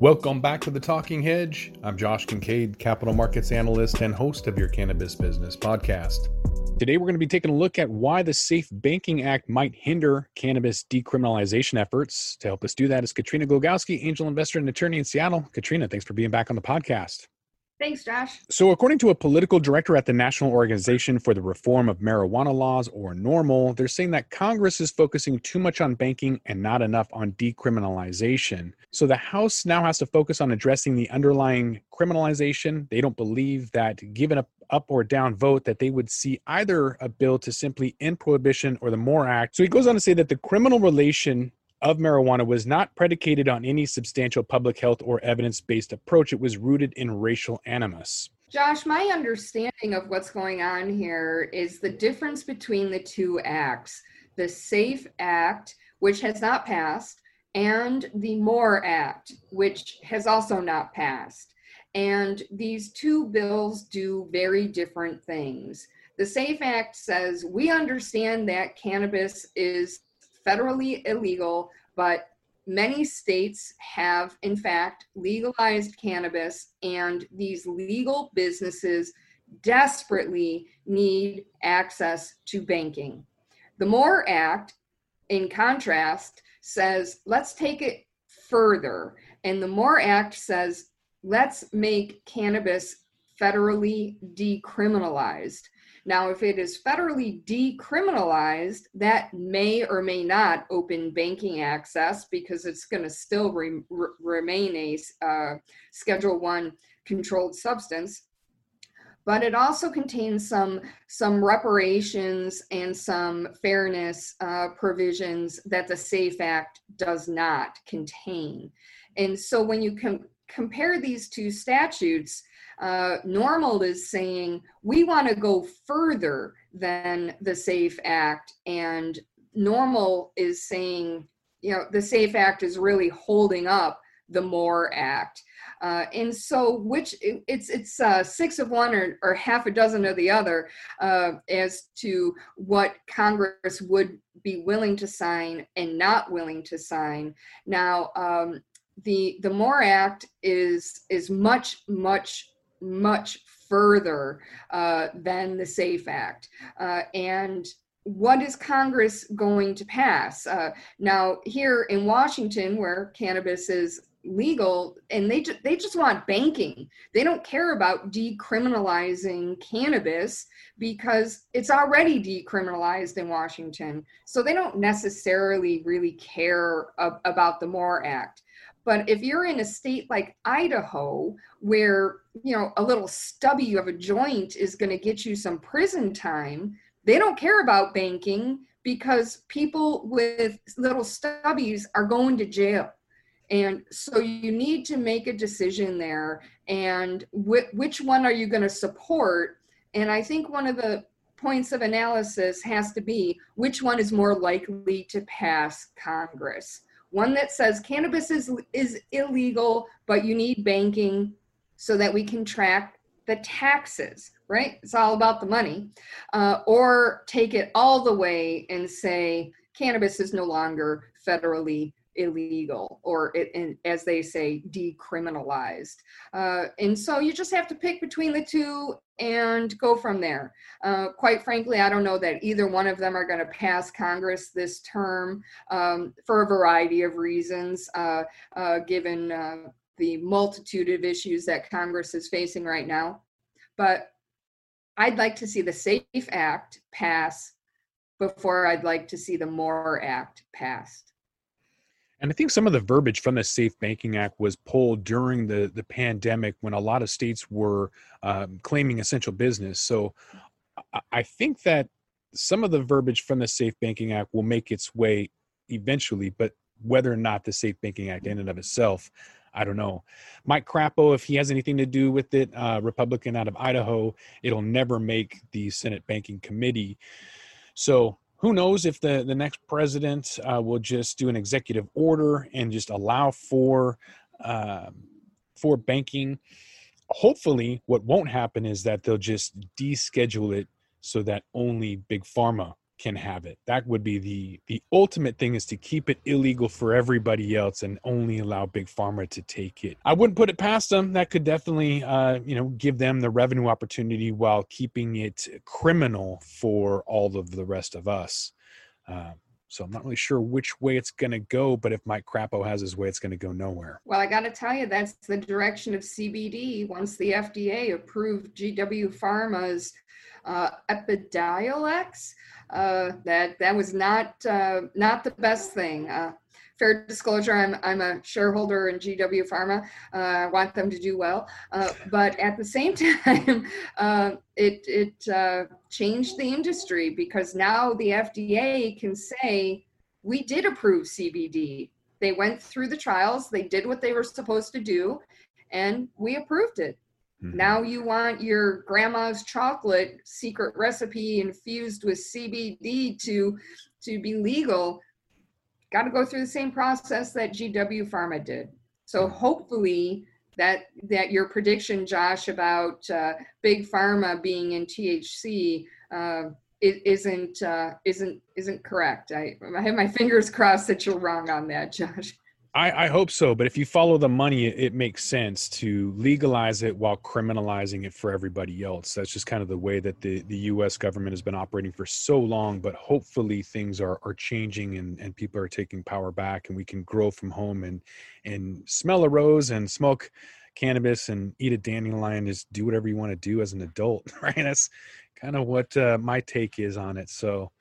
Welcome back to the Talking Hedge. I'm Josh Kincaid, capital markets analyst and host of your Cannabis Business Podcast. Today, we're going to be taking a look at why the Safe Banking Act might hinder cannabis decriminalization efforts. To help us do that is Katrina Glogowski, angel investor and attorney in Seattle. Katrina, thanks for being back on the podcast. Thanks, Josh. So, according to a political director at the National Organization for the Reform of Marijuana Laws, or NORML, they're saying that Congress is focusing too much on banking and not enough on decriminalization. So, the House now has to focus on addressing the underlying criminalization. They don't believe that given a up or down vote that they would see either a bill to simply end prohibition or the MORE Act. So he goes on to say that the criminal relation of marijuana was not predicated on any substantial public health or evidence based approach. It was rooted in racial animus. Josh, my understanding of what's going on here is the difference between the two acts the SAFE Act, which has not passed, and the MORE Act, which has also not passed. And these two bills do very different things. The SAFE Act says we understand that cannabis is federally illegal, but many states have, in fact, legalized cannabis, and these legal businesses desperately need access to banking. The MORE Act, in contrast, says let's take it further. And the MORE Act says let's make cannabis federally decriminalized. Now, if it is federally decriminalized, that may or may not open banking access because it's going to still re- re- remain a uh, Schedule One controlled substance. But it also contains some some reparations and some fairness uh, provisions that the SAFE Act does not contain. And so, when you com- compare these two statutes, uh, NORML is saying we want to go further than the SAFE Act, and NORML is saying, you know, the SAFE Act is really holding up the MORE Act. Uh, and so, which it's it's uh, six of one or, or half a dozen of the other uh, as to what Congress would be willing to sign and not willing to sign. Now, um, the the MORE Act is is much much much further uh, than the SAFE Act. Uh, and what is Congress going to pass? Uh, now, here in Washington, where cannabis is legal, and they, ju- they just want banking. They don't care about decriminalizing cannabis because it's already decriminalized in Washington. So they don't necessarily really care ab- about the MORE Act. But if you're in a state like Idaho, where you know a little stubby of a joint is going to get you some prison time, they don't care about banking because people with little stubbies are going to jail. And so you need to make a decision there. And wh- which one are you going to support? And I think one of the points of analysis has to be which one is more likely to pass Congress one that says cannabis is is illegal but you need banking so that we can track the taxes right? It's all about the money. Uh, or take it all the way and say cannabis is no longer federally illegal or it, as they say decriminalized. Uh, and so you just have to pick between the two and go from there. Uh, quite frankly i don't know that either one of them are going to pass congress this term um, for a variety of reasons uh, uh given uh, the multitude of issues that congress is facing right now. But i'd like to see the safe act pass before i'd like to see the more act passed and I think some of the verbiage from the Safe Banking Act was pulled during the, the pandemic when a lot of states were um, claiming essential business. So I think that some of the verbiage from the Safe Banking Act will make its way eventually, but whether or not the Safe Banking Act in and of itself, I don't know. Mike Crapo, if he has anything to do with it, uh, Republican out of Idaho, it'll never make the Senate Banking Committee. So who knows if the, the next president uh, will just do an executive order and just allow for uh, for banking. Hopefully what won't happen is that they'll just deschedule it so that only big pharma can have it. That would be the the ultimate thing is to keep it illegal for everybody else and only allow big pharma to take it. I wouldn't put it past them. That could definitely uh, you know give them the revenue opportunity while keeping it criminal for all of the rest of us. Uh, so I'm not really sure which way it's going to go, but if Mike Crapo has his way, it's going to go nowhere. Well, I got to tell you, that's the direction of CBD. Once the FDA approved GW Pharma's uh, Epidiolex, uh, that that was not uh, not the best thing. Uh, fair disclosure, I'm I'm a shareholder in GW Pharma. Uh, I want them to do well, but at the same time, it it changed the industry because now the FDA can say we did approve CBD. They went through the trials, they did what they were supposed to do, and we approved it. Mm-hmm. Now you want your grandma's chocolate secret recipe infused with CBD to to be legal. Got to go through the same process that GW Pharma did. So mm-hmm. hopefully that that your prediction, Josh, about uh, big pharma being in THC uh, isn't uh, isn't isn't correct. I, I have my fingers crossed that you're wrong on that, Josh. I, I, hope so, but if you follow the money, it, it, makes sense to legalize it while criminalizing it for everybody else. That's just kind of the way that the, the U.S. government has been operating for so long. But hopefully, things are, are changing and, and people are taking power back, and we can grow from home and and smell a rose and smoke cannabis and eat a dandelion. Just do whatever you want to do as an adult, right? That's kind of what uh, my take is on it. So,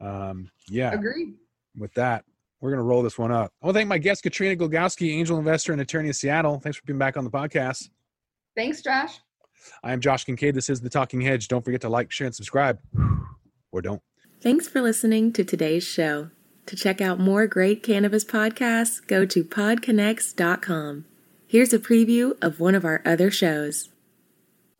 um, yeah, agree with that we're going to roll this one up. I want to thank my guest, Katrina Glogowski, angel investor and attorney in Seattle. Thanks for being back on the podcast. Thanks, Josh. I am Josh Kincaid. This is The Talking Hedge. Don't forget to like, share, and subscribe, or don't. Thanks for listening to today's show. To check out more great cannabis podcasts, go to podconx.com. Here's a preview of one of our other shows.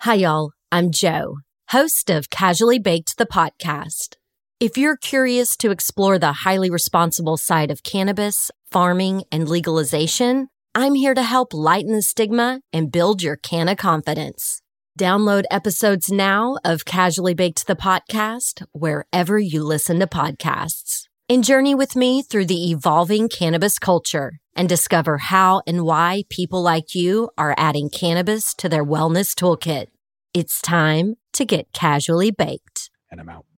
Hi, y'all. I'm Joe, host of Casually Baked, the podcast. If you're curious to explore the highly responsible side of cannabis, farming, and legalization, I'm here to help lighten the stigma and build your canna confidence. Download episodes now of Casually Baked the podcast wherever you listen to podcasts. And journey with me through the evolving cannabis culture and discover how and why people like you are adding cannabis to their wellness toolkit. It's time to get casually baked. And I'm out.